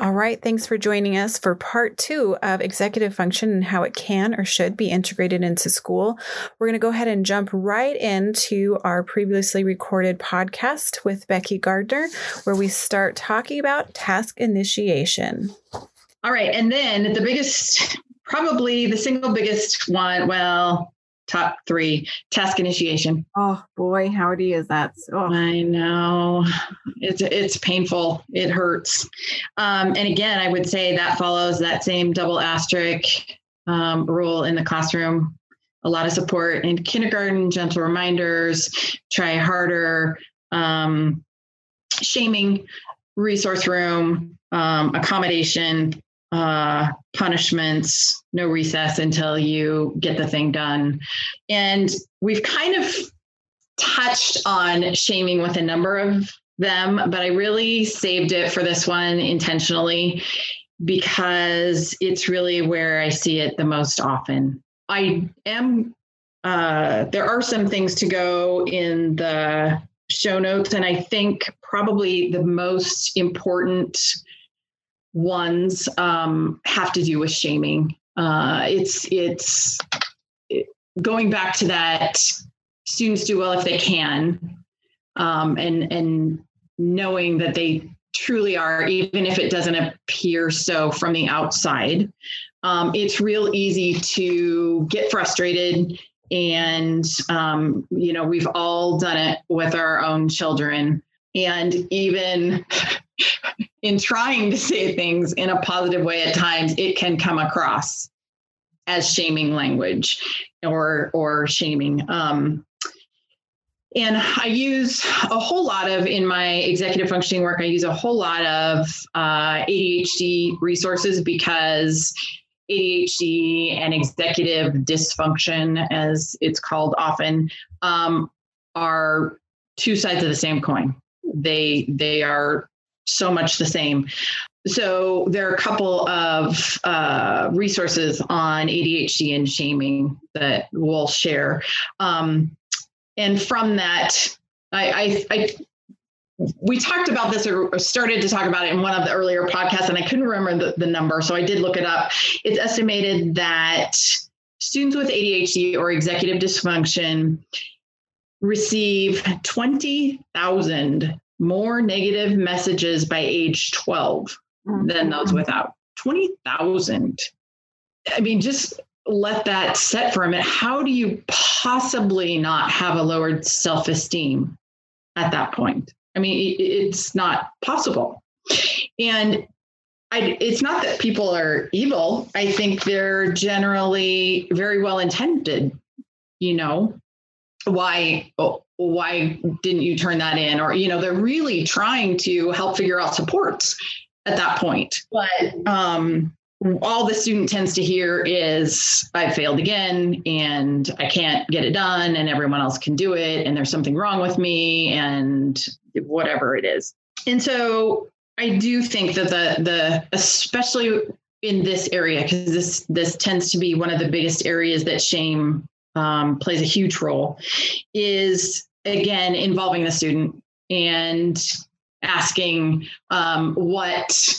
All right. Thanks for joining us for part two of executive function and how it can or should be integrated into school. We're going to go ahead and jump right into our previously recorded podcast with Becky Gardner, where we start talking about task initiation. All right. And then the biggest, probably the single biggest one, well, top three task initiation. Oh boy, howdy is that? Oh. I know it's it's painful. It hurts. Um, and again, I would say that follows that same double asterisk um, rule in the classroom. A lot of support in kindergarten, gentle reminders, try harder, um, shaming, resource room, um, accommodation, uh, punishments, no recess until you get the thing done. And we've kind of touched on shaming with a number of them, but I really saved it for this one intentionally because it's really where I see it the most often. I am, uh, there are some things to go in the show notes, and I think probably the most important ones um, have to do with shaming. Uh, it's it's it, going back to that. Students do well if they can, um, and and knowing that they truly are, even if it doesn't appear so from the outside. Um, it's real easy to get frustrated and um, you know we've all done it with our own children and even in trying to say things in a positive way at times, it can come across as shaming language or or shaming. Um, and I use a whole lot of in my executive functioning work. I use a whole lot of uh, ADHD resources because ADHD and executive dysfunction, as it's called often, um, are two sides of the same coin. They they are so much the same. So there are a couple of uh, resources on ADHD and shaming that we'll share. Um, and from that, I, I, I we talked about this or started to talk about it in one of the earlier podcasts, and I couldn't remember the, the number, so I did look it up. It's estimated that students with ADHD or executive dysfunction receive 20,000 more negative messages by age 12 mm-hmm. than those without. 20,000. I mean, just let that set for a minute. How do you possibly not have a lowered self esteem at that point? I mean, it's not possible. And I, it's not that people are evil. I think they're generally very well intended. You know, why oh, why didn't you turn that in? Or you know they're really trying to help figure out supports at that point. But um, all the student tends to hear is i failed again and i can't get it done and everyone else can do it and there's something wrong with me and whatever it is. And so i do think that the the especially in this area because this this tends to be one of the biggest areas that shame um, plays a huge role is again involving the student and asking um, what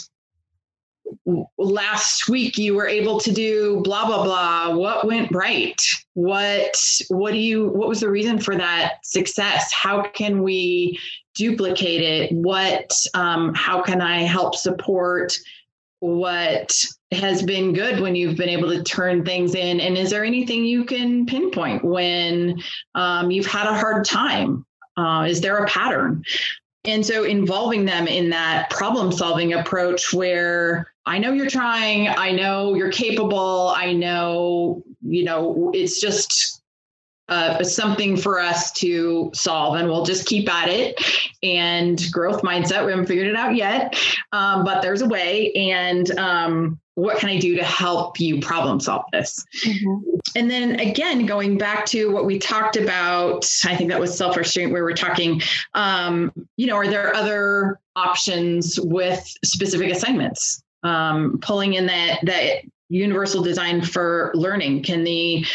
last week you were able to do blah blah blah what went right? What what do you what was the reason for that success? How can we duplicate it? What um, how can i help support what has been good when you've been able to turn things in? And is there anything you can pinpoint when um, you've had a hard time? Uh, is there a pattern? And so involving them in that problem solving approach where I know you're trying, I know you're capable, I know, you know, it's just uh, something for us to solve, and we'll just keep at it. And growth mindset, we haven't figured it out yet, um, but there's a way. And um, what can I do to help you problem solve this? Mm-hmm. And then again, going back to what we talked about, I think that was self restraint where we're talking, um, you know, are there other options with specific assignments? Um, pulling in that that universal design for learning can the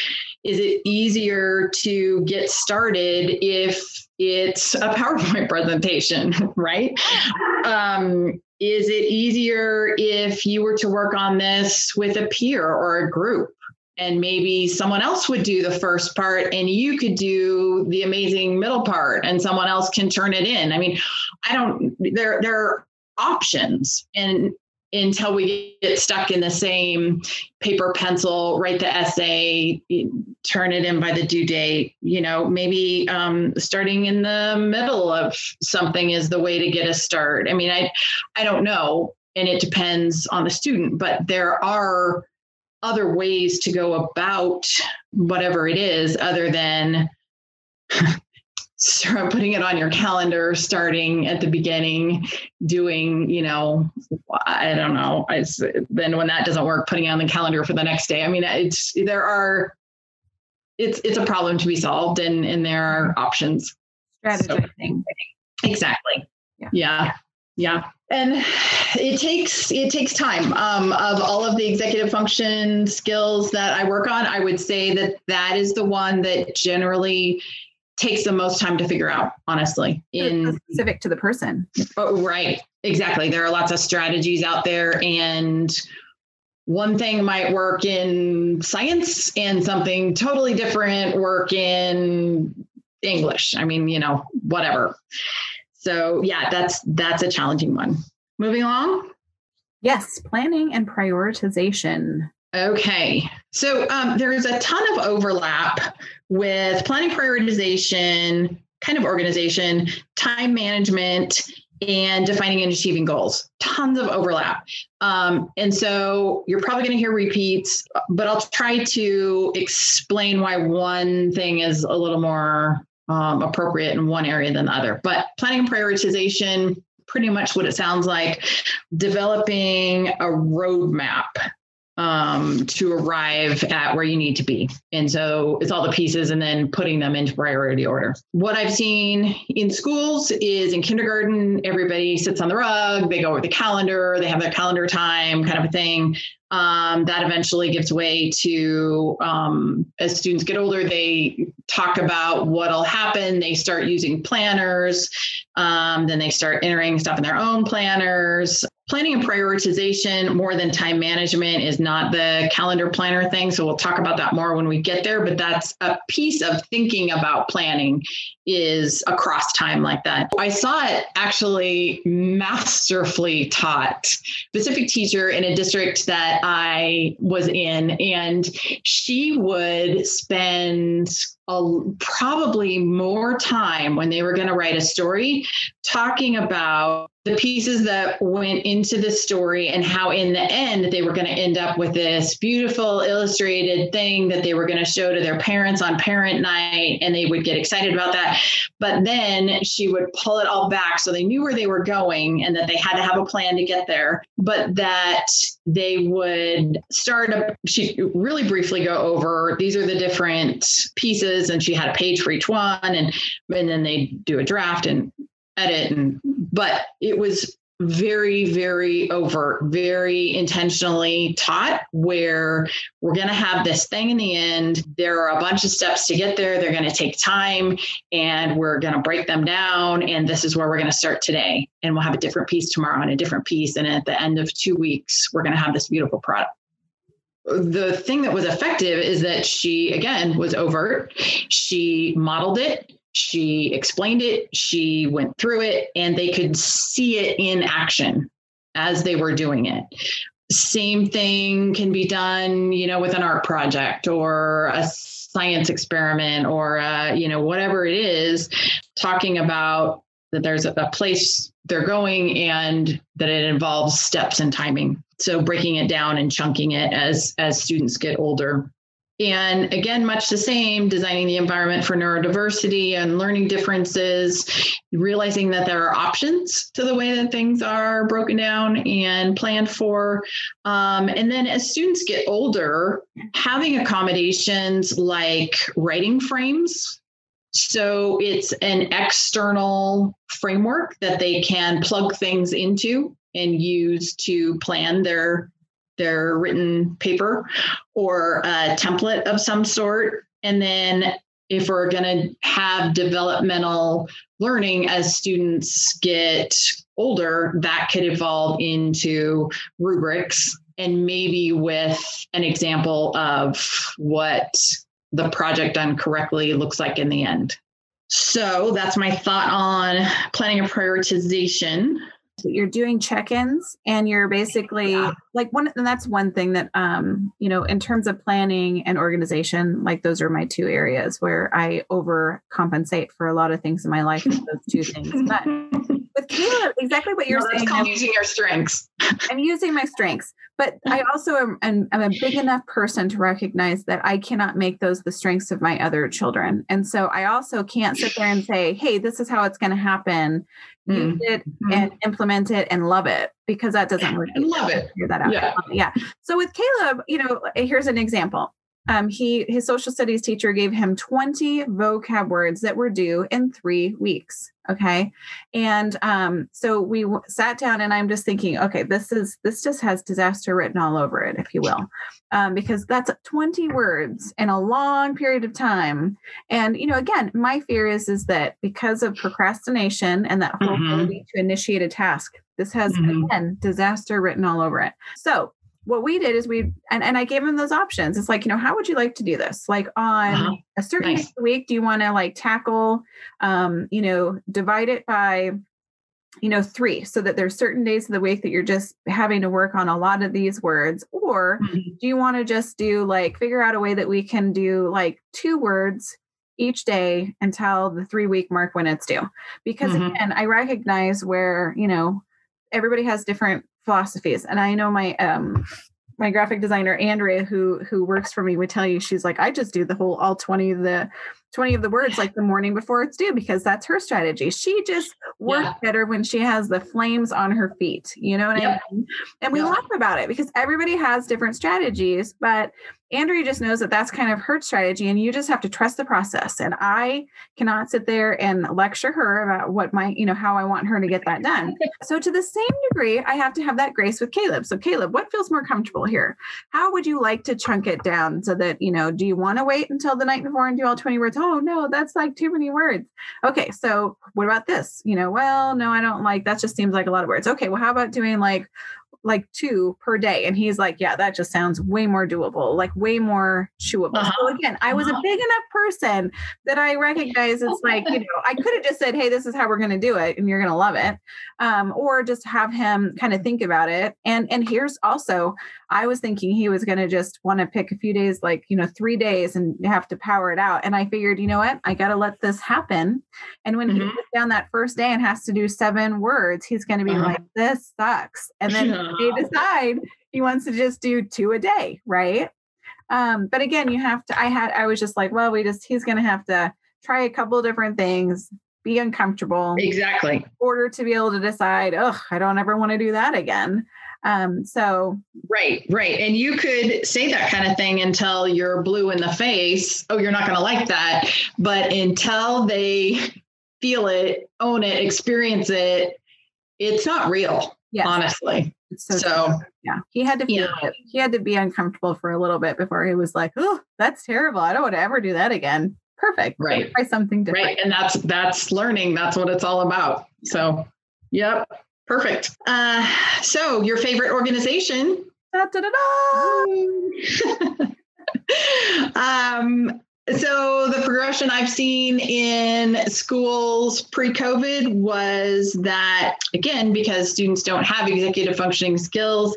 is it easier to get started if it's a PowerPoint presentation, right? Um, is it easier if you were to work on this with a peer or a group? And maybe someone else would do the first part and you could do the amazing middle part and someone else can turn it in. I mean, I don't, there, there are options. And until we get stuck in the same paper pencil write the essay turn it in by the due date you know maybe um, starting in the middle of something is the way to get a start. I mean i i don't know and it depends on the student but there are other ways to go about whatever it is other than start putting it on your calendar starting at the beginning doing you know i don't know I, then when that doesn't work putting it on the calendar for the next day. I mean it's there are it's it's a problem to be solved and and there are options. Strategizing so, exactly. Yeah. yeah. Yeah. And it takes it takes time. Um, of all of the executive function skills that i work on i would say that that is the one that generally takes the most time to figure out honestly in specific to the person. Oh, right. Exactly. There are lots of strategies out there. And one thing might work in science and something totally different work in english. I mean you know whatever. So yeah that's that's a challenging one. Moving along? Yes planning and prioritization. Okay. So um, there's a ton of overlap with planning prioritization, kind of organization, time management, and defining and achieving goals. Tons of overlap. Um, and so you're probably going to hear repeats, but I'll try to explain why one thing is a little more um, appropriate in one area than the other. But planning and prioritization, pretty much what it sounds like developing a roadmap um, to arrive at where you need to be. And so it's all the pieces and then putting them into priority order. What I've seen in schools is in kindergarten, everybody sits on the rug, they go over the calendar, they have their calendar time kind of a thing. Um, that eventually gives way to um, as students get older, they talk about what'll happen. They start using planners. Um, then they start entering stuff in their own planners planning and prioritization more than time management is not the calendar planner thing. So we'll talk about that more when we get there but that's a piece of thinking about planning is across time like that. I saw it actually masterfully taught specific teacher in a district that i was in and she would spend a, probably more time when they were going to write a story talking about the pieces that went into the story and how in the end they were going to end up with this beautiful illustrated thing that they were going to show to their parents on parent night and they would get excited about that. But then she would pull it all back so they knew where they were going and that they had to have a plan to get there but that they would start she really briefly go over these are the different pieces and she had a page for each one and and then they do a draft and edit and but it was very very overt very intentionally taught where we're going to have this thing in the end. There are a bunch of steps to get there. They're going to take time and we're going to break them down and this is where we're going to start today. And we'll have a different piece tomorrow and a different piece and at the end of 2 weeks we're going to have this beautiful product. The thing that was effective is that she again was overt. She modeled it she explained it, she went through it, and they could see it in action as they were doing it. Same thing can be done, you know, with an art project or a science experiment or, uh, you know, whatever it is, talking about that there's a place they're going and that it involves steps and timing. So breaking it down and chunking it as as students get older and again, much the same, designing the environment for neurodiversity and learning differences, realizing that there are options to the way that things are broken down and planned for. Um, and then as students get older, having accommodations like writing frames so it's an external framework that they can plug things into and use to plan their their written paper or a template of some sort. And then if we're going to have developmental learning as students get older, that could evolve into rubrics and maybe with an example of what the project done correctly looks like in the end. So that's my thought on planning a prioritization you're doing check-ins and you're basically yeah. like one and that's one thing that um you know in terms of planning and organization like those are my two areas where i overcompensate for a lot of things in my life those two things but with Kayla, exactly what you're no, saying. I'm using your strengths. I'm using my strengths, but I also am, am, am, a big enough person to recognize that I cannot make those the strengths of my other children. And so I also can't sit there and say, hey, this is how it's going to happen use mm-hmm. it mm-hmm. and implement it and love it because that doesn't work. I love it. Figure that out. Yeah. yeah. So with Caleb, you know, here's an example. Um, he his social studies teacher gave him 20 vocab words that were due in three weeks. Okay. And um, so we w- sat down and I'm just thinking, okay, this is, this just has disaster written all over it, if you will, um, because that's 20 words in a long period of time. And, you know, again, my fear is, is that because of procrastination and that whole mm-hmm. ability to initiate a task, this has, mm-hmm. again, disaster written all over it. So what we did is we and, and I gave him those options. It's like, you know, how would you like to do this? Like on uh-huh. a certain nice. week, do you want to like tackle um, you know, divide it by you know, three, so that there's certain days of the week that you're just having to work on a lot of these words, or mm-hmm. do you want to just do like figure out a way that we can do like two words each day until the three week mark when it's due? Because mm-hmm. again, I recognize where, you know, everybody has different philosophies. And I know my um my graphic designer Andrea who who works for me would tell you she's like I just do the whole all 20 of the 20 of the words like the morning before it's due because that's her strategy. She just works yeah. better when she has the flames on her feet. You know what yeah. I mean? And we yeah. laugh about it because everybody has different strategies, but Andrea just knows that that's kind of her strategy, and you just have to trust the process. And I cannot sit there and lecture her about what my, you know, how I want her to get that done. so, to the same degree, I have to have that grace with Caleb. So, Caleb, what feels more comfortable here? How would you like to chunk it down so that, you know, do you want to wait until the night before and do all 20 words? Oh, no, that's like too many words. Okay, so what about this? You know, well, no, I don't like that, just seems like a lot of words. Okay, well, how about doing like like two per day. And he's like, yeah, that just sounds way more doable, like way more chewable. Uh-huh. So again, I was uh-huh. a big enough person that I recognize it's like, you know, I could have just said, hey, this is how we're going to do it and you're going to love it. Um, or just have him kind of think about it. And, and here's also, I was thinking he was going to just want to pick a few days, like, you know, three days and have to power it out. And I figured, you know what, I got to let this happen. And when mm-hmm. he sits down that first day and has to do seven words, he's going to be uh-huh. like, this sucks. And then yeah. They decide he wants to just do two a day, right? Um, but again, you have to, I had, I was just like, well, we just, he's going to have to try a couple different things, be uncomfortable. Exactly. In order to be able to decide, oh, I don't ever want to do that again. Um, so right, right. And you could say that kind of thing until you're blue in the face. Oh, you're not going to like that. But until they feel it, own it, experience it, it's not real. Yes. Honestly. So, so yeah, he had to feel yeah. it. He had to be uncomfortable for a little bit before he was like, "Oh, that's terrible. I don't want to ever do that again." Perfect. Right. Try something different. Right, and that's that's learning. That's what it's all about. So, yep. Perfect. Uh, so, your favorite organization? Da, da, da, um, so, the progression I've seen in schools pre COVID was that, again, because students don't have executive functioning skills,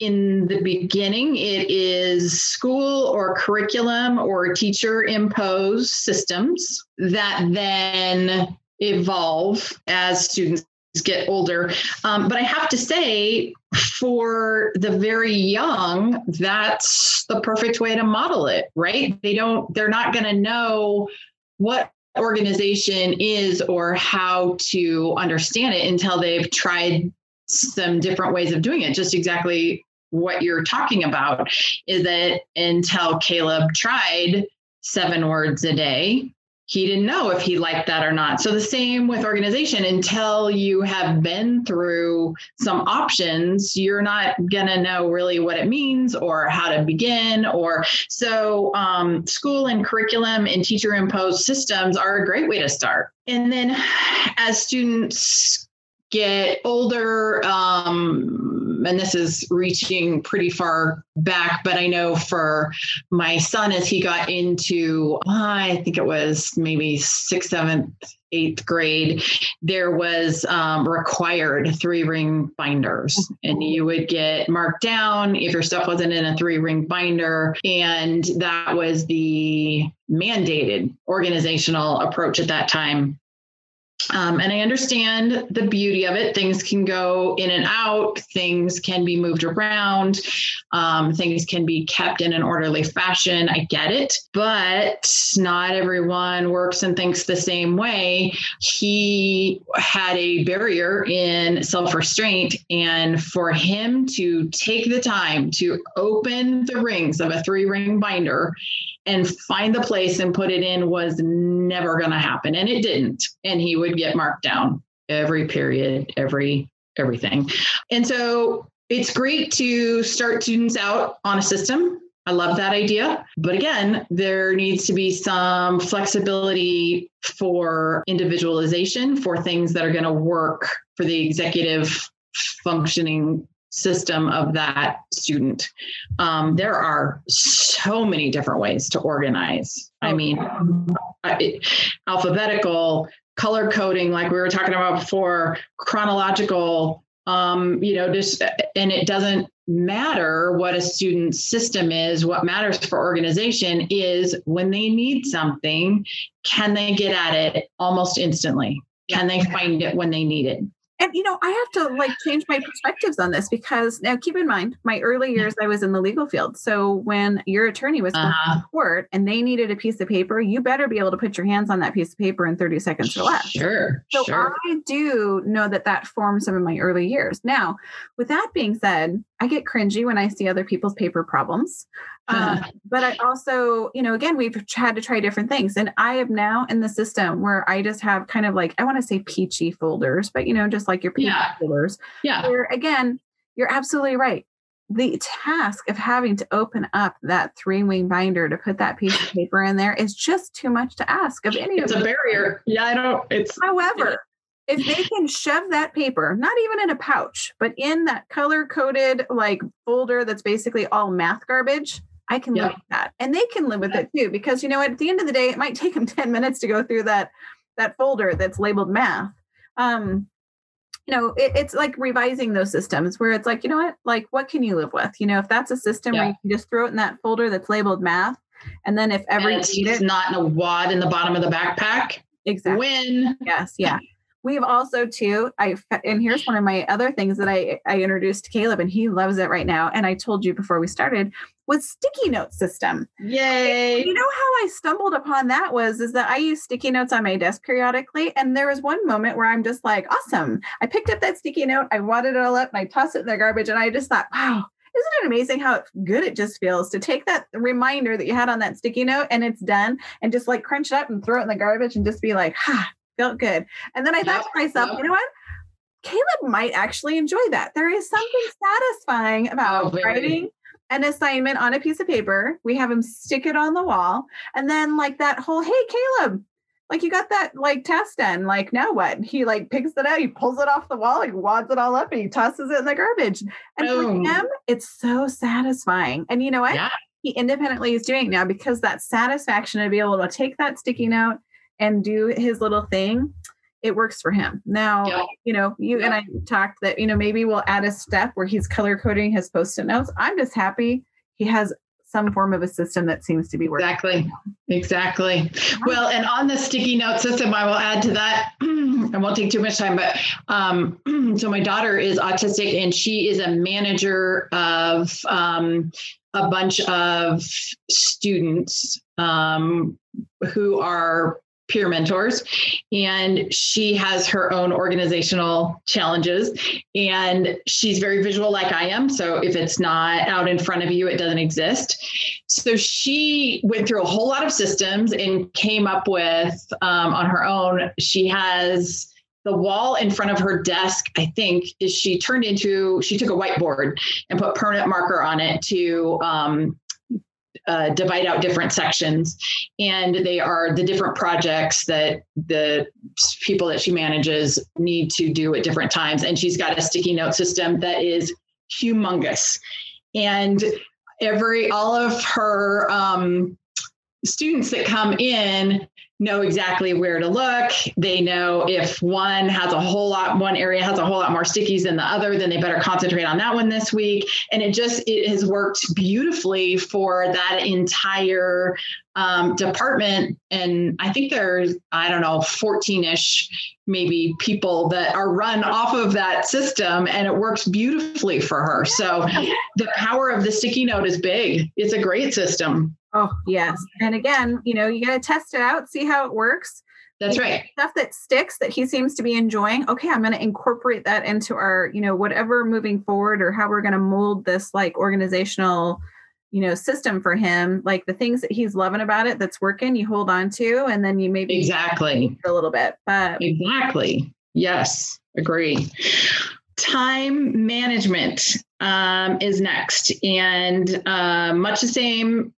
in the beginning, it is school or curriculum or teacher imposed systems that then evolve as students get older. Um, but I have to say, for the very young, that's the perfect way to model it, right? They don't, they're not going to know what organization is or how to understand it until they've tried some different ways of doing it. Just exactly what you're talking about is that until Caleb tried seven words a day, he didn't know if he liked that or not. So the same with organization until you have been through some options, you're not going to know really what it means or how to begin or so um, school and curriculum and teacher imposed systems are a great way to start. And then as students get older, um, and this is reaching pretty far back, but I know for my son, as he got into, I think it was maybe sixth, seventh, eighth grade, there was um, required three ring binders, and you would get marked down if your stuff wasn't in a three ring binder. And that was the mandated organizational approach at that time um, and I understand the beauty of it. Things can go in and out, things can be moved around, um, things can be kept in an orderly fashion. I get it, but not everyone works and thinks the same way. He had a barrier in self restraint, and for him to take the time to open the rings of a three ring binder and find the place and put it in was never going to happen. And it didn't. And he would get marked down every period every everything. And so it's great to start students out on a system. I love that idea. But again, there needs to be some flexibility for individualization for things that are going to work for the executive functioning system of that student. Um, there are so many different ways to organize. I mean, it, alphabetical, color coding, like we were talking about before, chronological, um, you know, just, and it doesn't matter what a student's system is. What matters for organization is when they need something, can they get at it almost instantly? Can they find it when they need it? And you know i have to like change my perspectives on this because now keep in mind my early years i was in the legal field. So when your attorney was uh-huh. to court and they needed a piece of paper you better be able to put your hands on that piece of paper in 30 seconds or less. Sure so sure. i do know that that formed some of my early years. Now with that being said i get cringy when i see other people's paper problems uh, but I also, you know, again, we've had to try different things. And I am now in the system where I just have kind of like, I want to say Pee-Chee folders, but, you know, just like your Pee-Chee yeah. folders. Yeah. Where again, you're absolutely right. The task of having to open up that three wing binder to put that piece of paper in there is just too much to ask of any it's of It's a barrier. Yeah, I don't, it's. However, if they can shove that paper, not even in a pouch, but in that color coded like folder that's basically all math garbage, I can live with that. And they can live with it too, because you know, at the end of the day, it might take them 10 minutes to go through that that folder that's labeled math. Um, you know, it, it's like revising those systems where it's like, you know what, like what can you live with? You know, if that's a system yeah. where you can just throw it in that folder that's labeled math, and then if ever it's it, not in a wad in the bottom of the backpack, exactly. Win. Yes, yeah. We've also too, I and here's one of my other things that I I introduced to Caleb and he loves it right now. And I told you before we started was sticky note system. Yay! You know how I stumbled upon that was is that I use sticky notes on my desk periodically, and there was one moment where I'm just like, awesome! I picked up that sticky note, I wadded it all up, and I tossed it in the garbage, and I just thought, wow. Isn't it amazing how good it just feels to take that reminder that you had on that sticky note and it's done and just like crunch it up and throw it in the garbage and just be like, ha, felt good. And then I thought to myself, you know what? Caleb might actually enjoy that. There is something satisfying about oh, writing an assignment on a piece of paper. We have him stick it on the wall. And then like that whole, hey, Caleb, like you got that like test done. Like now what? He like picks it out, he pulls it off the wall, he wads it all up, and he tosses it in the garbage. And Boom. for oh. him, it's so satisfying. And you know what? Yeah. He independently is doing now because that satisfaction to be able to take that sticky note and do his little thing it works for him. Now, yeah. you know, you yeah. and I talked that, you know, maybe we'll add a step where he's color coding his post-it notes. I'm just happy he has some form of a system that seems to be working. Exactly. Exactly. Well, and on the sticky note system, I will add to that I won't take too much time, but um, so my daughter is autistic and she is a manager of um, a bunch of students um, who are peer mentors and she has her own organizational challenges and she's very visual like i am so if it's not out in front of you it doesn't exist. So she went through a whole lot of systems and came up with um, on her own. She has the wall in front of her desk, I think, is she turned into, she took a whiteboard and put permanent marker on it to um, uh, divide out different sections. And they are the different projects that the people that she manages need to do at different times. And she's got a sticky note system that is humongous. And every, all of her, um, students that come in know exactly where to look. They know if one has a whole lot, one area has a whole lot more stickies than the other, then they better concentrate on that one this week. And it just, it has worked beautifully for that entire um, department. And I think there's, I don't know, 14 ish maybe people that are run off of that system and it works beautifully for her. So the power of the sticky note is big. It's a great system. Oh, yes. And again, you know, you got to test it out, see how it works. That's right. Stuff that sticks that he seems to be enjoying. Okay, I'm going to incorporate that into our, you know, whatever moving forward or how we're going to mold this like organizational, you know, system for him. Like the things that he's loving about it that's working, you hold on to, and then you maybe exactly a little bit. But exactly, yes, agree. Time management um, is next, and uh, much the same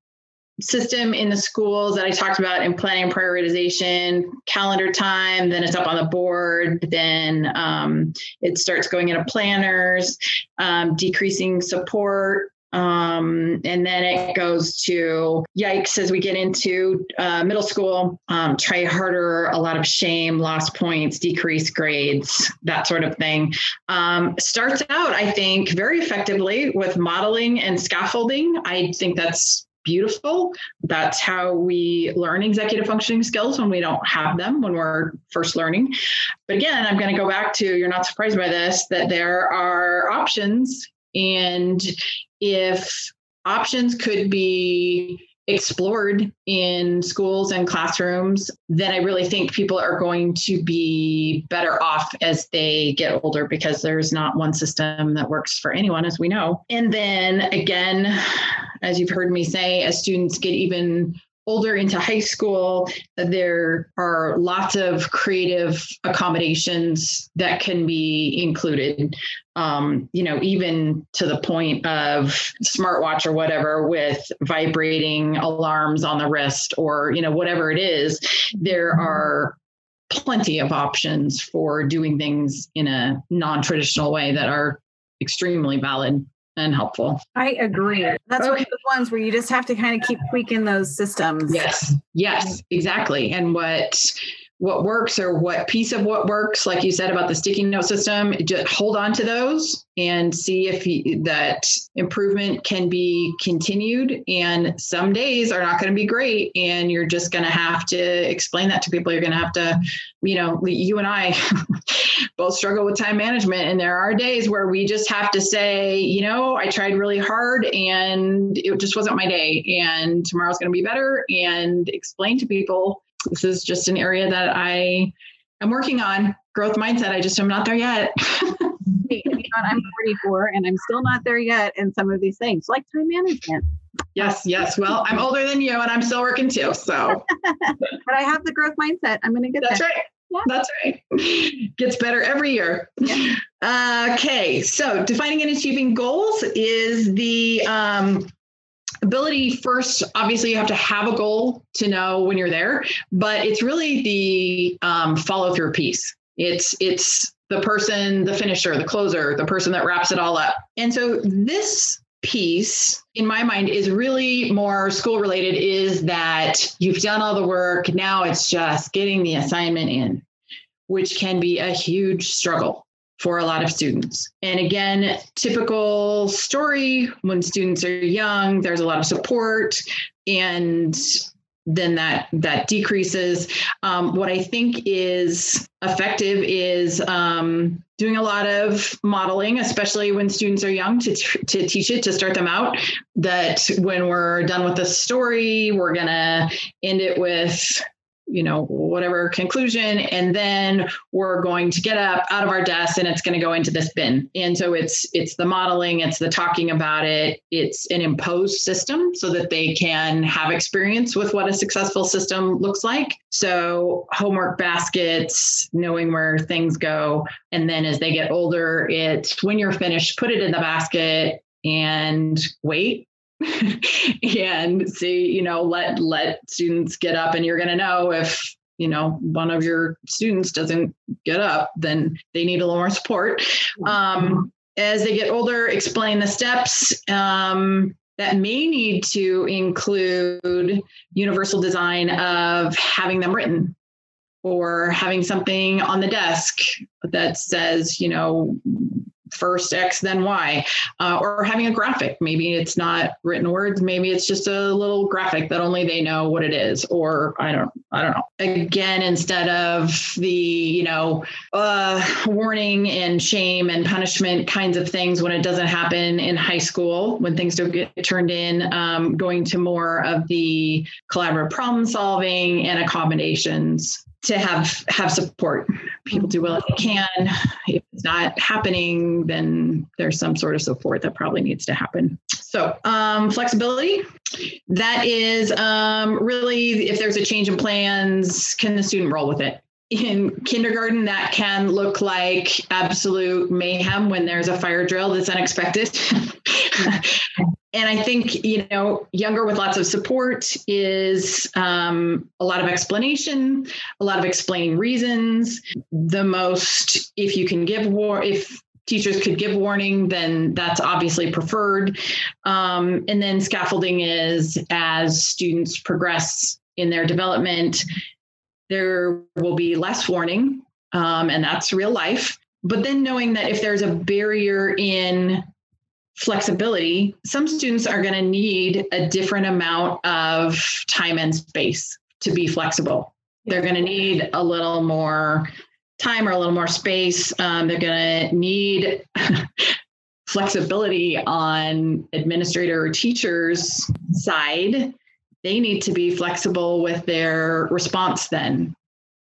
system in the schools that I talked about in planning prioritization, calendar time, then it's up on the board, then um, it starts going into planners, um, decreasing support. Um, and then it goes to yikes as we get into uh, middle school, um, try harder, a lot of shame, lost points, decreased grades, that sort of thing. Um, starts out, I think, very effectively with modeling and scaffolding. I think that's beautiful. That's how we learn executive functioning skills when we don't have them when we're first learning. But again, I'm going to go back to you're not surprised by this that there are options. And if options could be explored in schools and classrooms, then I really think people are going to be better off as they get older because there's not one system that works for anyone, as we know. And then again, as you've heard me say, as students get even older into high school, there are lots of creative accommodations that can be included. Um, you know, even to the point of smartwatch or whatever with vibrating alarms on the wrist or, you know, whatever it is, there are plenty of options for doing things in a non-traditional way that are extremely valid and helpful. I agree. That's okay. one of the ones where you just have to kind of keep tweaking those systems. Yes. Yes, exactly. And what what works or what piece of what works, like you said about the sticky note system, just hold on to those and see if you, that improvement can be continued. And some days are not going to be great, and you're just going to have to explain that to people. You're going to have to, you know, you and I both struggle with time management, and there are days where we just have to say, you know, I tried really hard and it just wasn't my day, and tomorrow's going to be better, and explain to people this is just an area that I am working on growth mindset. I just am not there yet. I'm 44 and I'm still not there yet in some of these things, like time management. Yes, yes. Well, I'm older than you and I'm still working too. So, but I have the growth mindset. I'm going to get That's there. right. Yeah. That's right. Gets better every year. Yeah. okay. So, defining and achieving goals is the um, ability first obviously you have to have a goal to know when you're there but it's really the um, follow through piece. It's it's the person the finisher the closer the person that wraps it all up. And so this piece in my mind is really more school related is that you've done all the work now it's just getting the assignment in which can be a huge struggle for a lot of students. And again, typical story when students are young, there's a lot of support and then that that decreases. Um, what I think is effective is um, doing a lot of modeling, especially when students are young, to to teach it to start them out. That when we're done with the story, we're gonna end it with you know whatever conclusion and then we're going to get up out of our desk and it's going to go into this bin. And so it's it's the modeling it's the talking about it. It's an imposed system so that they can have experience with what a successful system looks like. So homework baskets knowing where things go and then as they get older it's when you're finished put it in the basket and wait and see, you know, let let students get up and you're going to know if you know one of your students doesn't get up then they need a little more support. Um, as they get older explain the steps um, that may need to include universal design of having them written or having something on the desk that says you know first X, then Y, uh, or having a graphic. Maybe it's not written words. Maybe it's just a little graphic that only they know what it is. Or I don't, I don't know. Again, instead of the you know uh, warning and shame and punishment kinds of things when it doesn't happen in high school when things don't get turned in, um, going to more of the collaborative problem solving and accommodations to have have support. People do well if they can. If it's not happening, then there's some sort of support that probably needs to happen. So um, flexibility. That is um, really if there's a change in plans, can the student roll with it? in kindergarten that can look like absolute mayhem when there's a fire drill that's unexpected and I think you know younger with lots of support is um, a lot of explanation, a lot of explaining reasons. The most, if you can give war, if teachers could give warning, then that's obviously preferred. Um, and then scaffolding is as students progress in their development, there will be less warning, um, and that's real life. But then knowing that if there's a barrier in flexibility, some students are going to need a different amount of time and space to be flexible. They're going to need a little more time or a little more space. Um, they're going to need flexibility on administrator or teacher's side. They need to be flexible with their response then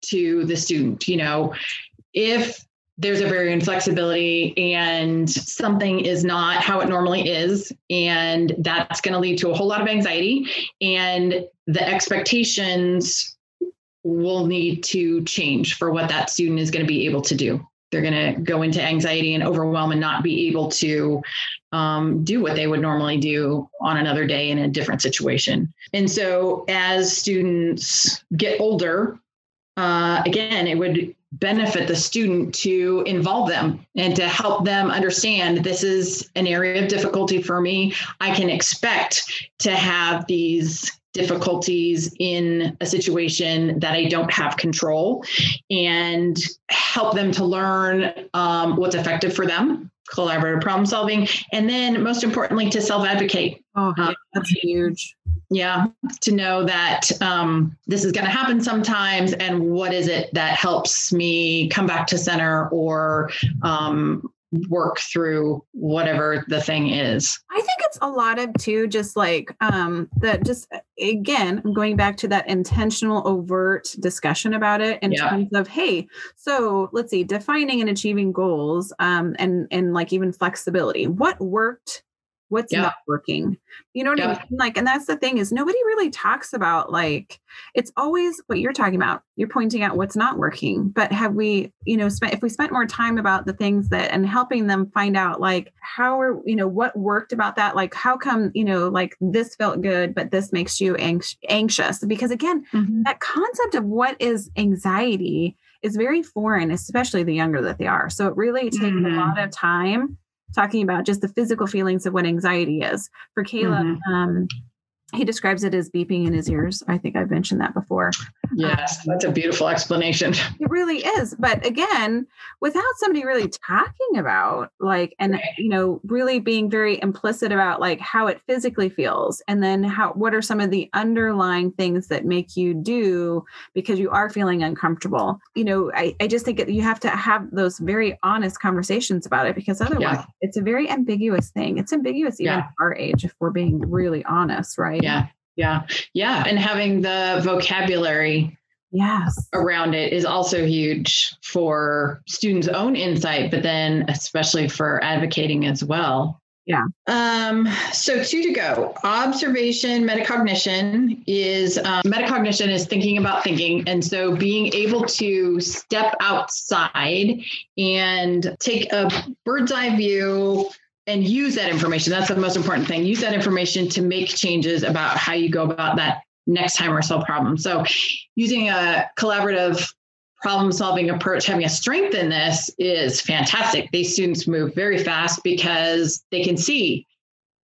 to the student. You know, if there's a very inflexibility and something is not how it normally is. And that's going to lead to a whole lot of anxiety and the expectations will need to change for what that student is going to be able to do. They're going to go into anxiety and overwhelm and not be able to um, do what they would normally do on another day in a different situation. And so as students get older uh, again it would benefit the student to involve them and to help them understand this is an area of difficulty for me. I can expect to have these difficulties in a situation that I don't have control and help them to learn um, what's effective for them collaborative problem solving, and then most importantly, to self advocate. Oh, yeah, that's huge. Yeah, to know that um, this is going to happen sometimes, and what is it that helps me come back to center or um, work through whatever the thing is. I think it's a lot of too, just like um, that. Just again, I'm going back to that intentional, overt discussion about it in yeah. terms of, hey, so let's see, defining and achieving goals, um, and and like even flexibility. What worked what's yeah. not working you know what yeah. i mean like and that's the thing is nobody really talks about like it's always what you're talking about you're pointing out what's not working but have we you know spent if we spent more time about the things that and helping them find out like how are you know what worked about that like how come you know like this felt good but this makes you anxious because again mm-hmm. that concept of what is anxiety is very foreign especially the younger that they are so it really takes mm-hmm. a lot of time talking about just the physical feelings of what anxiety is. For Caleb, mm-hmm. um, he describes it as beeping in his ears. I think I've mentioned that before. Yes, um, that's a beautiful explanation. It really is. But again, without somebody really talking about like and you know, really being very implicit about like how it physically feels and then how what are some of the underlying things that make you do because you are feeling uncomfortable. You know, I, I just think that you have to have those very honest conversations about it because otherwise yeah. it's a very ambiguous thing. It's ambiguous even yeah. our age if we're being really honest, right? Yeah. Yeah. Yeah. And having the vocabulary yes around it is also huge for students own insight but then especially for advocating as well yeah um so two to go observation metacognition is um, metacognition is thinking about thinking and so being able to step outside and take a bird's eye view and use that information. That's the most important thing. Use that information to make changes about how you go about that next time or solve problem. So, using a collaborative problem solving approach, having a strength in this is fantastic. These students move very fast because they can see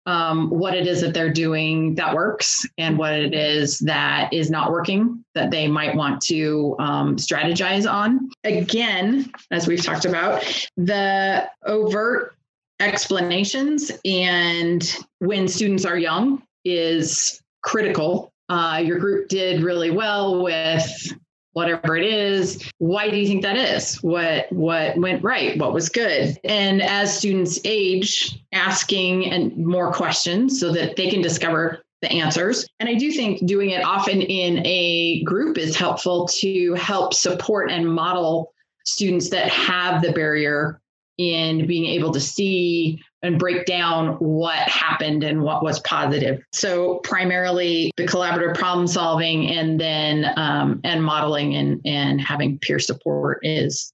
um, what it is that they're doing that works and what it is that is not working that they might want to um, strategize on. Again, as we've talked about, the overt explanations and when students are young is critical. Uh, your group did really well with whatever it is. Why do you think that is? What what went right? What was good? And as students age asking and more questions so that they can discover the answers. And i do think doing it often in a group is helpful to help support and model students that have the barrier in being able to see and break down what happened and what was positive. So primarily the collaborative problem solving and then um, and modeling and and having peer support is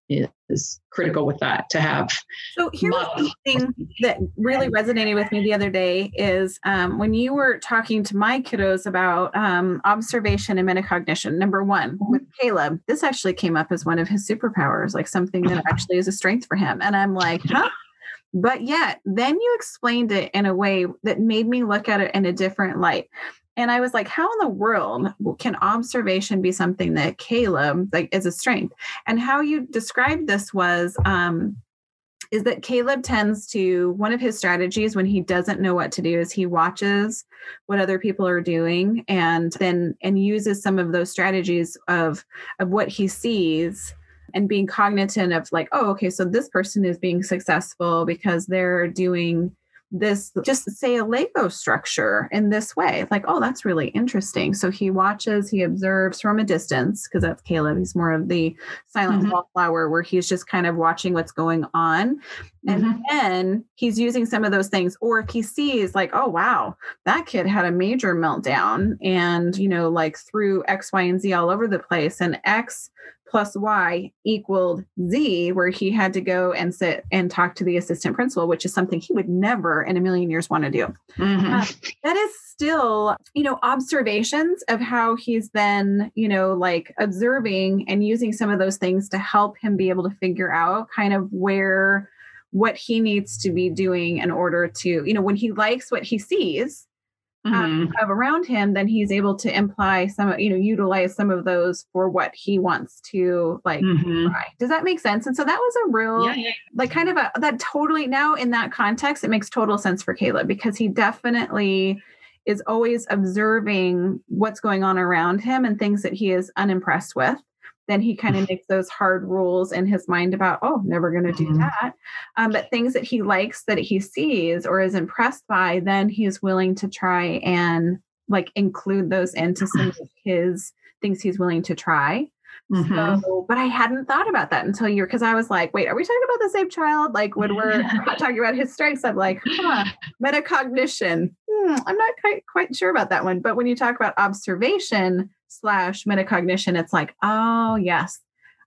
is critical with that to have. So here's something that really resonated with me the other day is um, when you were talking to my kiddos about um, observation and metacognition. Number one with Caleb, this actually came up as one of his superpowers, like something that actually is a strength for him, and I'm like, huh. But yet, then you explained it in a way that made me look at it in a different light. And I was like, how in the world can observation be something that Caleb like is a strength? And how you described this was um is that Caleb tends to one of his strategies when he doesn't know what to do is he watches what other people are doing and then and uses some of those strategies of of what he sees and being cognizant of like oh okay so this person is being successful because they're doing this just say a lego structure in this way like oh that's really interesting so he watches he observes from a distance because that's caleb he's more of the silent mm-hmm. wallflower where he's just kind of watching what's going on and mm-hmm. then he's using some of those things or if he sees like oh wow that kid had a major meltdown and you know like threw x y and z all over the place and x plus y equaled z where he had to go and sit and talk to the assistant principal which is something he would never in a million years want to do mm-hmm. uh, that is still you know observations of how he's then you know like observing and using some of those things to help him be able to figure out kind of where what he needs to be doing in order to you know when he likes what he sees mm-hmm. of around him, then he's able to imply some, you know, utilize some of those for what he wants to like mm-hmm. Does that make sense? And so that was a real, yeah, yeah. like, kind of a that totally now in that context, it makes total sense for Caleb because he definitely is always observing what's going on around him and things that he is unimpressed with then he kind of makes those hard rules in his mind about oh never going to do mm-hmm. that. Um, but things that he likes that he sees or is impressed by then he's willing to try and like include those into some of his things he's willing to try. Mm-hmm. so but i hadn't thought about that until you're because i was like wait are we talking about the same child? Like when we're talking about his strengths? I'm like huh, metacognition. Hmm, i'm not quite quite sure about that one. But when you talk about observation slash metacognition, it's like, oh, yes,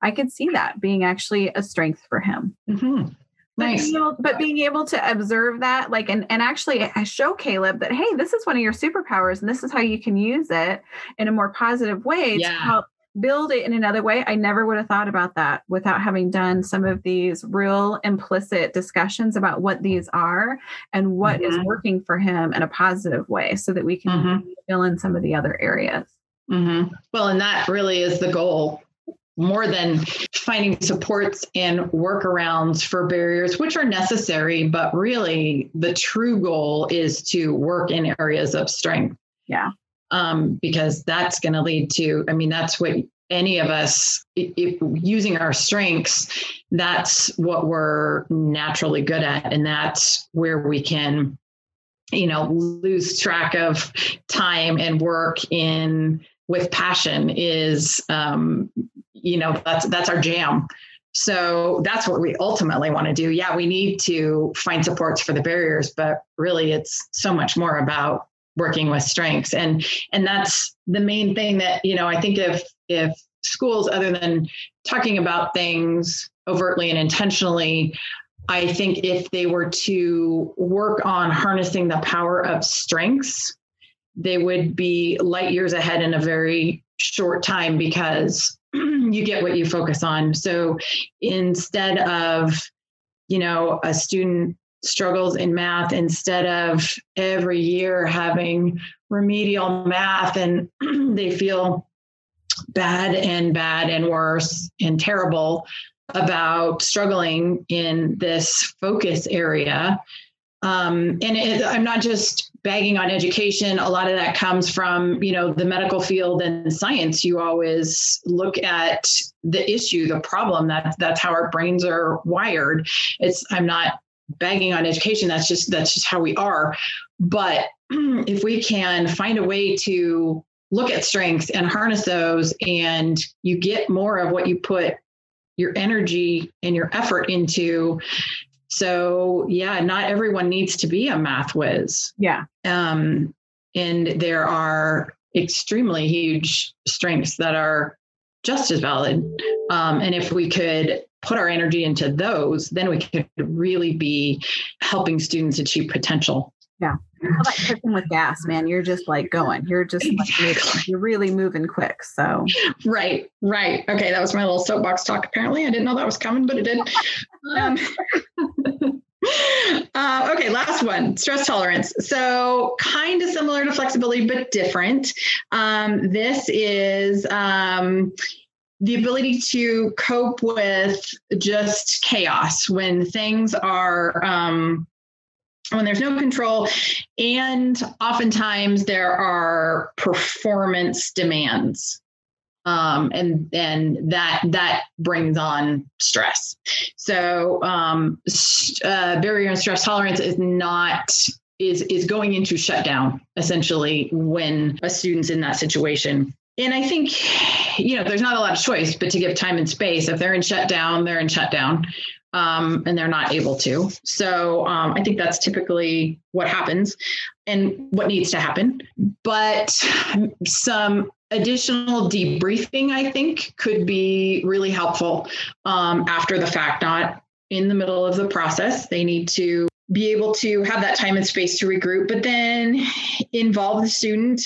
I could see that being actually a strength for him. Mm-hmm. Nice. But being, able, but being able to observe that, like, and, and actually show Caleb that, hey, this is one of your superpowers and this is how you can use it in a more positive way yeah. to help build it in another way. I never would have thought about that without having done some of these real implicit discussions about what these are and what mm-hmm. is working for him in a positive way so that we can mm-hmm. fill in some of the other areas. Mm-hmm. Well, and that really is the goal more than finding supports and workarounds for barriers, which are necessary, but really the true goal is to work in areas of strength. Yeah um, because that's going to lead to, I mean, that's what any of us, if, using our strengths, that's what we're naturally good at. And that's where we can, you know, lose track of time and work in with passion is, um, you know, that's, that's our jam. So that's what we ultimately want to do. Yeah, we need to find supports for the barriers, but really it's so much more about working with strengths and and that's the main thing that you know i think if if schools other than talking about things overtly and intentionally i think if they were to work on harnessing the power of strengths they would be light years ahead in a very short time because you get what you focus on. So instead of you know a student struggles in math instead of every year having remedial math and they feel bad and bad and worse and terrible about struggling in this focus area um, and it, i'm not just bagging on education. A lot of that comes from you know the medical field and science. You always look at the issue the problem. That that's how our brains are wired. It's i'm not bagging on education. That's just that's just how we are. But if we can find a way to look at strengths and harness those and you get more of what you put your energy and your effort into so yeah not everyone needs to be a math whiz yeah um and there are extremely huge strengths that are just as valid um, and if we could put our energy into those, then we could really be helping students achieve potential. Yeah. About cooking with gas, man? You're just like going. You're just like you're really moving quick. So right, right. Okay, that was my little soapbox talk. Apparently, I didn't know that was coming, but it did. um, uh, okay, last one stress tolerance. So, kind of similar to flexibility, but different. Um, this is um, the ability to cope with just chaos when things are um, when there's no control and oftentimes there are performance demands um, and then that that brings on stress. So um, uh, barrier and stress tolerance is not is is going into shutdown essentially when a student's in that situation. And I think, you know, there's not a lot of choice but to give time and space. If they're in shutdown, they're in shutdown um, and they're not able to. So um, I think that's typically what happens and what needs to happen. But some additional debriefing, I think, could be really helpful um, after the fact, not in the middle of the process. They need to be able to have that time and space to regroup, but then involve the student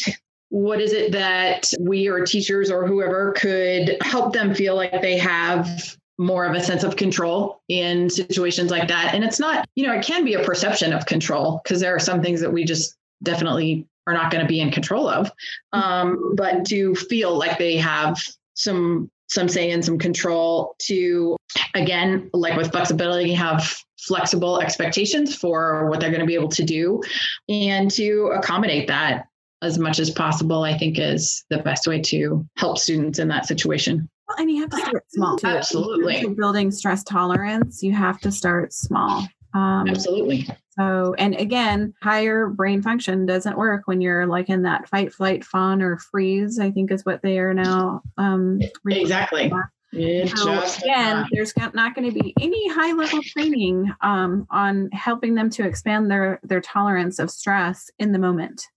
what is it that we or teachers or whoever could help them feel like they have more of a sense of control in situations like that and it's not you know it can be a perception of control because there are some things that we just definitely are not going to be in control of um, but to feel like they have some some say and some control to again like with flexibility have flexible expectations for what they're going to be able to do and to accommodate that as much as possible, I think is the best way to help students in that situation. Well, and you have to start small. Too. Absolutely. Building stress tolerance, you have to start small. Um, Absolutely. So, and again, higher brain function doesn't work when you're like in that fight, flight, fawn, or freeze. I think is what they are now. Um, exactly. So again, there's not going to be any high level training um, on helping them to expand their their tolerance of stress in the moment.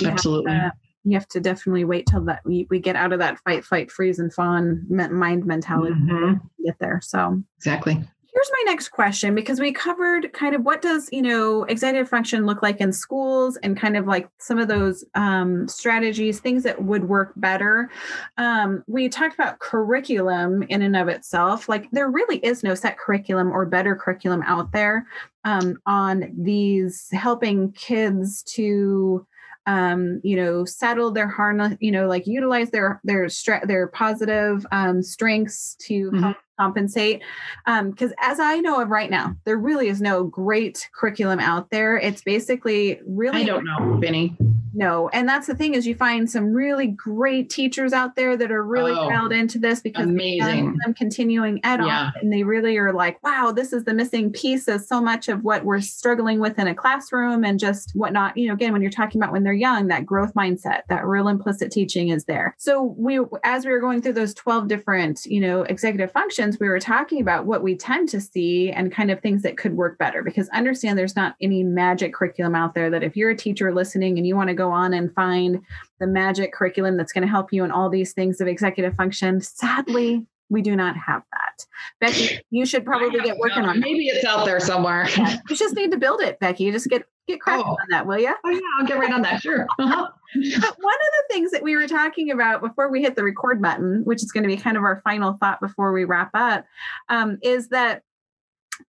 You Absolutely. You have to definitely wait till that we, we get out of that fight, fight, freeze, and fawn mind mentality mm-hmm. get there. So exactly. Here's my next question because we covered kind of what does you know executive function look like in schools and kind of like some of those um, strategies things that would work better um, we talked about curriculum in and of itself like there really is no set curriculum or better curriculum out there um, on these helping kids to um, you know, settle their harness, you know, like utilize their their stre- their positive um, strengths to mm-hmm. help compensate. Because um, as I know of right now, there really is no great curriculum out there. It's basically really I don't know, Benny. No, and that's the thing is you find some really great teachers out there that are really oh, dialed into this because amazing them continuing ed yeah. and they really are like, wow, this is the missing piece of so much of what we're struggling with in a classroom and just whatnot. You know, again, when you're talking about when they're young, that growth mindset, that real implicit teaching is there. So we, as we were going through those 12 different, you know, executive functions, we were talking about what we tend to see and kind of things that could work better because understand there's not any magic curriculum out there that if you're a teacher listening and you want to go on and find the magic curriculum that's going to help you in all these things of executive function, sadly, we do not have that. Becky, you should probably get working on it. Maybe it's out there somewhere. Yeah, you just need to build it, Becky. You just get get cracking oh. on that, will you? Oh yeah, I'll get right on that. Sure. Uh-huh. but one of the things that we were talking about before we hit the record button, which is going to be kind of our final thought before we wrap up, um, is that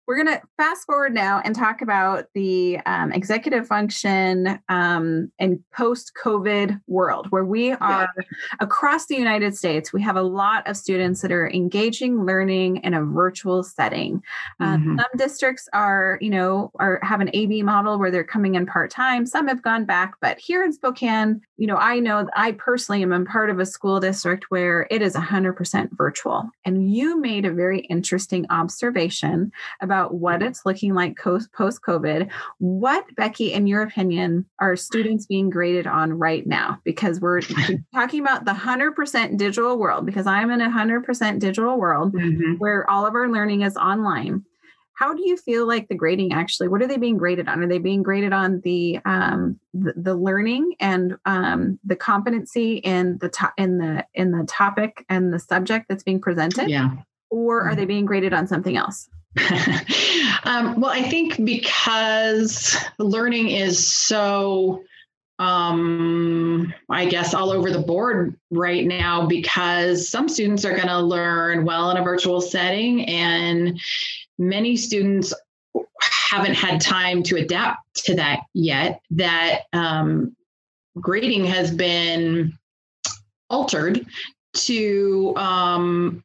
we're going to fast forward now and talk about the um, executive function um, in post-COVID world, where we are yeah. across the United States. We have a lot of students that are engaging learning in a virtual setting. Um, mm-hmm. Some districts are, you know, are have an AB model where they're coming in part time. Some have gone back, but here in Spokane, you know, I know I personally am a part of a school district where it is 100% virtual. And you made a very interesting observation about what it's looking like post COVID. What, Becky, in your opinion, are students being graded on right now? Because we're talking about the 100% digital world, because I'm in a 100% digital world mm-hmm. where all of our learning is online how do you feel like the grading actually what are they being graded on are they being graded on the um the, the learning and um the competency in the top in the in the topic and the subject that's being presented yeah or are they being graded on something else um, well, I think because learning is so, um, I guess, all over the board right now, because some students are going to learn well in a virtual setting, and many students haven't had time to adapt to that yet. That um, grading has been altered to um,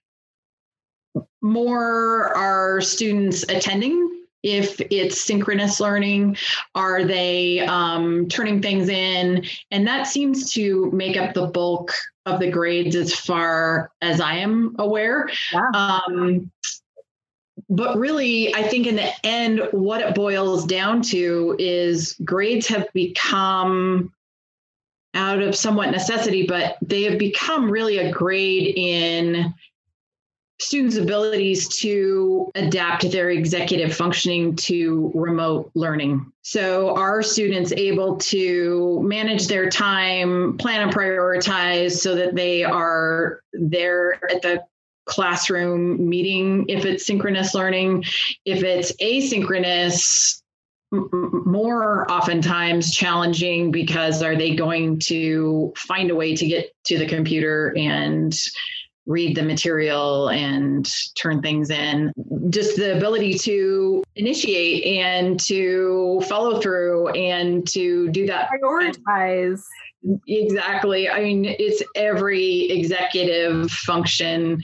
more are students attending? If it's synchronous learning are they um, turning things in? And that seems to make up the bulk of the grades as far as i am aware. Um, but really i think in the end what it boils down to is grades have become out of somewhat necessity but they have become really a grade in students' abilities to adapt their executive functioning to remote learning. So, are students able to manage their time, plan and prioritize so that they are there at the classroom meeting if it's synchronous learning? If it's asynchronous, more oftentimes challenging because are they going to find a way to get to the computer and read the material and turn things in. Just the ability to initiate and to follow through and to do that. Prioritize. Exactly. I mean, it's every executive function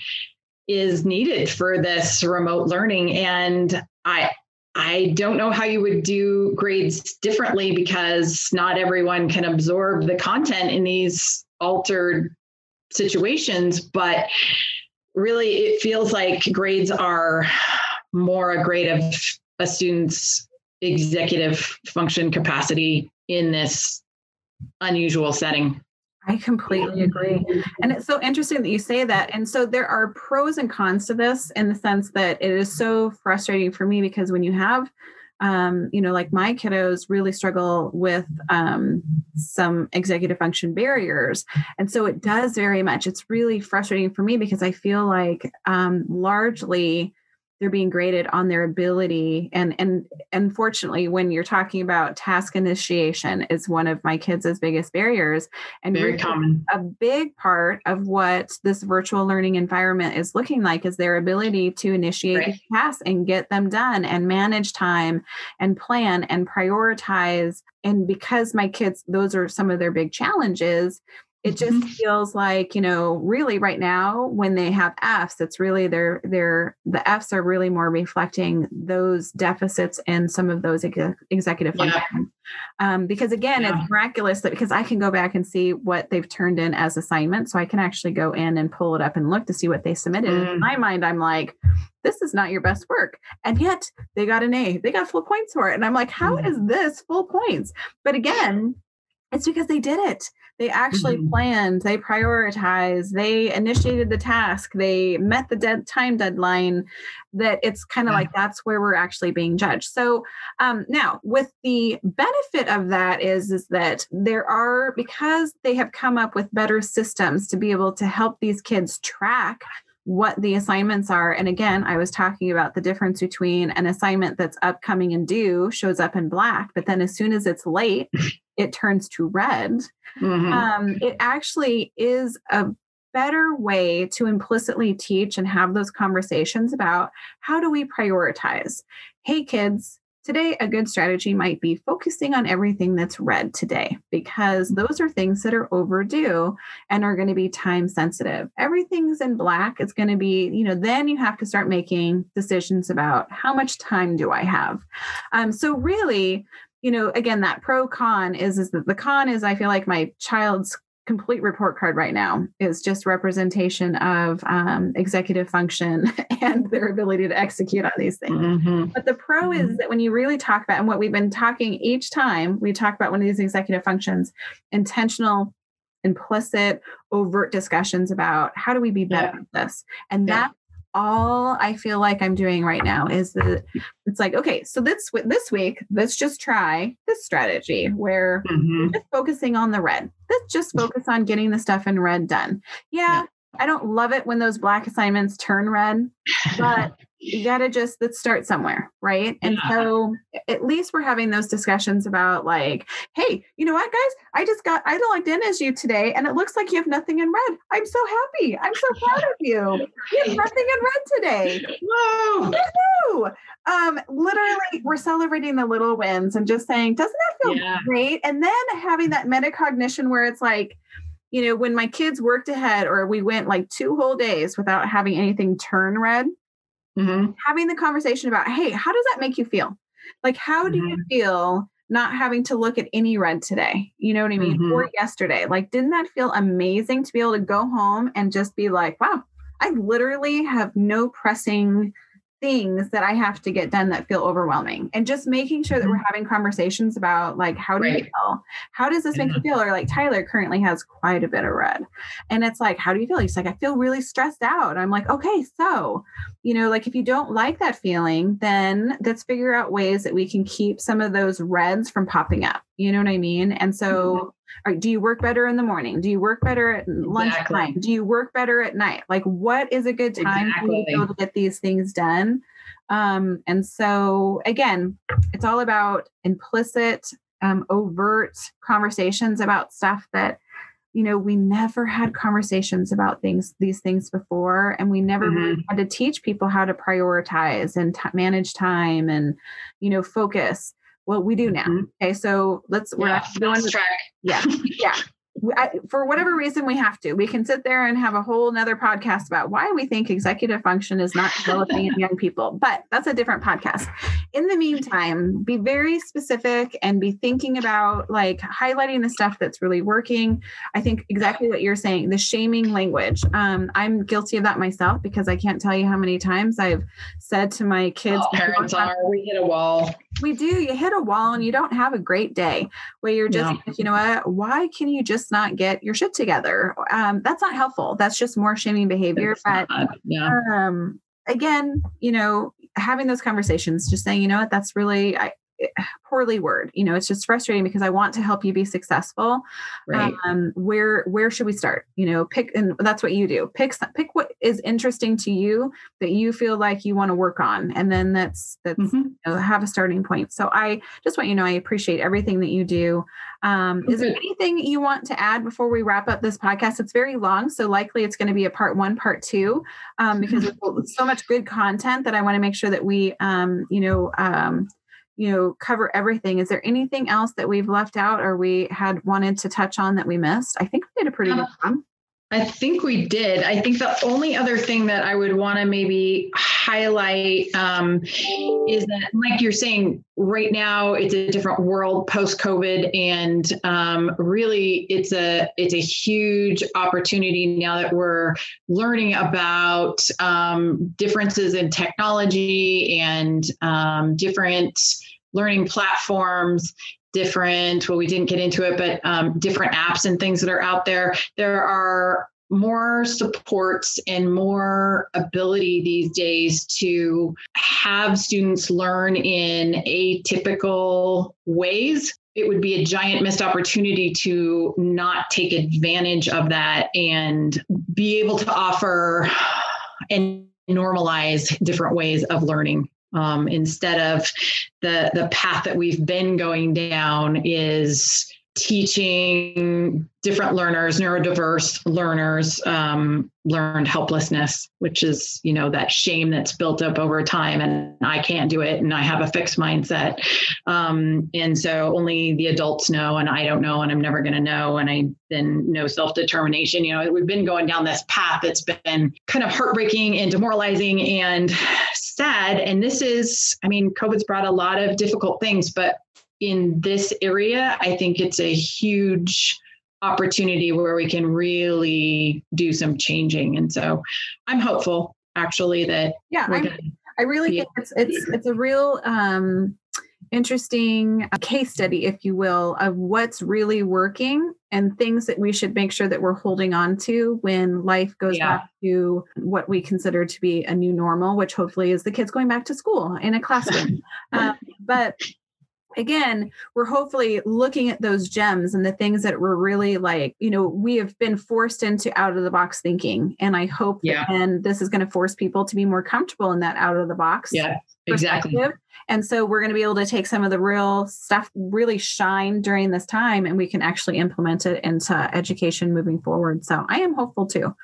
is needed for this remote learning. And I, I don't know how you would do grades differently because not everyone can absorb the content in these altered situations, but really it feels like grades are more a grade of a student's executive function capacity in this unusual setting. I completely agree. And it's so interesting that you say that. And so there are pros and cons to this in the sense that it is so frustrating for me because when you have um, you know, like my kiddos really struggle with um, some executive function barriers. And so it does very much. It's really frustrating for me because I feel like um, largely they're being graded on their ability. And and unfortunately when you're talking about task initiation is one of my kids' biggest barriers. And very common. a big part of what this virtual learning environment is looking like is their ability to initiate right. tasks and get them done and manage time and plan and prioritize. And because my kids those are some of their big challenges it just mm-hmm. feels like you know really right now when they have f's it's really their their the f's are really more reflecting those deficits and some of those ex- executive yeah. functions um, because again yeah. it's miraculous that because i can go back and see what they've turned in as assignments so i can actually go in and pull it up and look to see what they submitted mm. in my mind i'm like this is not your best work and yet they got an a they got full points for it and i'm like how mm. is this full points but again it's because they did it they actually mm-hmm. planned, they prioritized, they initiated the task, they met the dead time deadline. That it's kind of yeah. like that's where we're actually being judged. So um, now, with the benefit of that is is that there are because they have come up with better systems to be able to help these kids track what the assignments are. And again, I was talking about the difference between an assignment that's upcoming and due shows up in black, but then as soon as it's late, it turns to red. Mm-hmm. Um, it actually is a better way to implicitly teach and have those conversations about how do we prioritize? Hey, kids, Today, a good strategy might be focusing on everything that's red today because those are things that are overdue and are going to be time sensitive. Everything's in black. It's going to be, you know, then you have to start making decisions about how much time do I have. Um, so, really, you know, again, that pro con is is that the con is I feel like my child's complete report card right now is just representation of um, executive function and their ability to execute on these things. Mm-hmm. But the pro mm-hmm. is that when you really talk about, and what we've been talking each time we talk about one of these executive functions, intentional, implicit, overt discussions about how do we be better yeah. at this. And yeah. that all I feel like I'm doing right now is that it's like, okay, so this this week, let's just try this strategy where mm-hmm. just focusing on the red. Let's just focus on getting the stuff in red done. Yeah, yeah. I don't love it when those black assignments turn red, but you got to just let's start somewhere right and yeah. so at least we're having those discussions about like hey you know what guys i just got i logged in as you today and it looks like you have nothing in red i'm so happy i'm so proud of you you have nothing in red today Whoa. Woo-hoo! um literally we're celebrating the little wins and just saying doesn't that feel yeah. great and then having that metacognition where it's like you know when my kids worked ahead or we went like two whole days without having anything turn red mm-hmm. having the conversation about, hey, how does that make you feel? Like, how do mm-hmm. you feel not having to look at any red today? You know what I mean? Mm-hmm. Or yesterday. Like, didn't that feel amazing to be able to go home and just be like, wow, I literally have no pressing things that I have to get done that feel overwhelming. And just making sure that we're mm-hmm. having conversations about like how do right. you feel? How does this make you feel? Or like Tyler currently has quite a bit of red. And it's like, how do you feel? He's like, I feel really stressed out. I'm like, okay, so, you know, like if you don't like that feeling, then let's figure out ways that we can keep some of those reds from popping up. You know what I mean? And so mm-hmm do you work better in the morning? Do you work better at lunchtime? Exactly. Do you work better at night? Like, what is a good time exactly. for you to to get these things done? Um, and so, again, it's all about implicit, um, overt conversations about stuff that you know we never had conversations about things these things before and we never mm-hmm. really had to teach people how to prioritize and t- manage time and you know focus well, we do now. Mm-hmm. Okay, so let's we're yeah, going to track. Yeah, yeah. I, for whatever reason we have to we can sit there and have a whole nother podcast about why we think executive function is not developing in young people but that's a different podcast in the meantime be very specific and be thinking about like highlighting the stuff that's really working i think exactly what you're saying the shaming language um, i'm guilty of that myself because i can't tell you how many times i've said to my kids oh, parents are we hit a wall we do you hit a wall and you don't have a great day where you're just no. like, you know what why can you just not get your shit together um, that's not helpful that's just more shaming behavior it's but not, yeah. um, again you know having those conversations just saying you know what that's really I, poorly word you know it's just frustrating because i want to help you be successful. Right. um, where where should we start? You know pick and that's what you do. Pick pick what is interesting to you that you feel like you want to work on and then that's that's mm-hmm. you know, have a starting point. So i just want you to know i appreciate everything that you do. Um, is there anything you want to add before we wrap up this podcast? It's very long so likely it's going to be a part one part two um, because there's so much good content that i want to make sure that we um, you know um, you know cover everything. Is there anything else that we've left out or we had wanted to touch on that we missed? I think we did a pretty good uh-huh. job I think we did. I think the only other thing that I would want to maybe highlight um, is that, like you're saying, right now it's a different world post COVID, and um, really it's a it's a huge opportunity now that we're learning about um, differences in technology and um, different learning platforms different well we didn't get into it but um, different apps and things that are out there. There are more supports and more ability these days to have students learn in atypical ways. It would be a giant missed opportunity to not take advantage of that and be able to offer and normalize different ways of learning um, instead of the the path that we've been going down is teaching different learners neurodiverse learners um, learned helplessness which is you know that shame that's built up over time and i can't do it and i have a fixed mindset. Um, and so only the adults know and i don't know and i'm never going to know and i then no self-determination. You know we've been going down this path that's been kind of heartbreaking and demoralizing and sad and this is i mean covid's brought a lot of difficult things but in this area, I think it's a huge opportunity where we can really do some changing. And so I'm hopeful actually that yeah, I really think it's it's it's a real um interesting case study, if you will, of what's really working and things that we should make sure that we're holding on to when life goes yeah. back to what we consider to be a new normal, which hopefully is the kids going back to school in a classroom. um, but again, we're hopefully looking at those gems and the things that were really like, you know, we have been forced into out of the box thinking. And I hope yeah. that and this is going to force people to be more comfortable in that out of the box. Yeah, exactly. And so we're going to be able to take some of the real stuff, really shine during this time, and we can actually implement it into education moving forward. So I am hopeful too.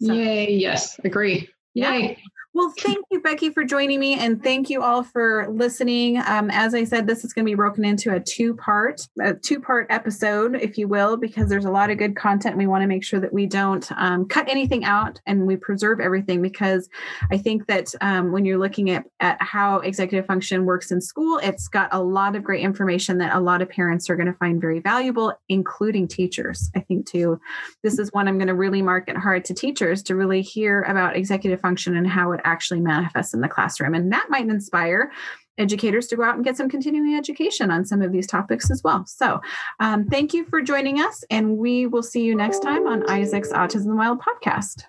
So, Yay. Yes. Agree. Yay. Well, thank you, Becky, for joining me, and thank you all for listening. Um, as I said, this is going to be broken into a two-part, a two-part episode, if you will, because there's a lot of good content. We want to make sure that we don't um, cut anything out and we preserve everything. Because I think that um, when you're looking at at how executive function works in school, it's got a lot of great information that a lot of parents are going to find very valuable, including teachers. I think too. This is one I'm going to really market hard to teachers to really hear about executive function and how it actually manifests in the classroom. And that might inspire educators to go out and get some continuing education on some of these topics as well. So, um, thank you for joining us, and we will see you next time on Isaac's Autism Wild podcast.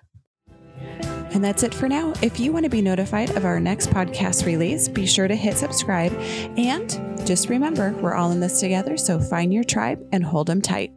And that's it for now. If you want to be notified of our next podcast release, be sure to hit subscribe. And just remember, we're all in this together, so find your tribe and hold them tight.